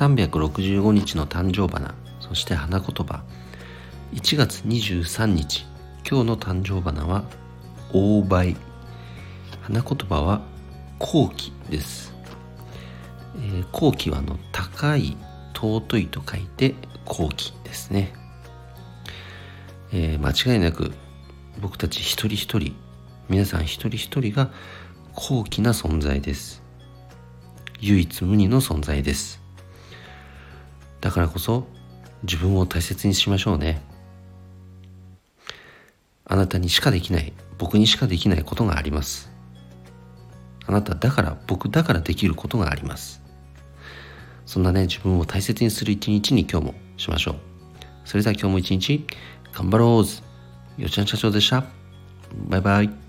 365日の誕生花そして花言葉。1月23日今日の誕生花は大梅。花言葉は後期です、えー、後期はの高い尊いと書いて後期ですね、えー、間違いなく僕たち一人一人皆さん一人一人が高貴な存在です。唯一無二の存在です。だからこそ自分を大切にしましょうね。あなたにしかできない僕にしかできないことがあります。あなただから僕だからできることがあります。そんなね自分を大切にする一日に今日もしましょう。それでは今日も一日頑張ろうよちゃん社長でした。バイバイ。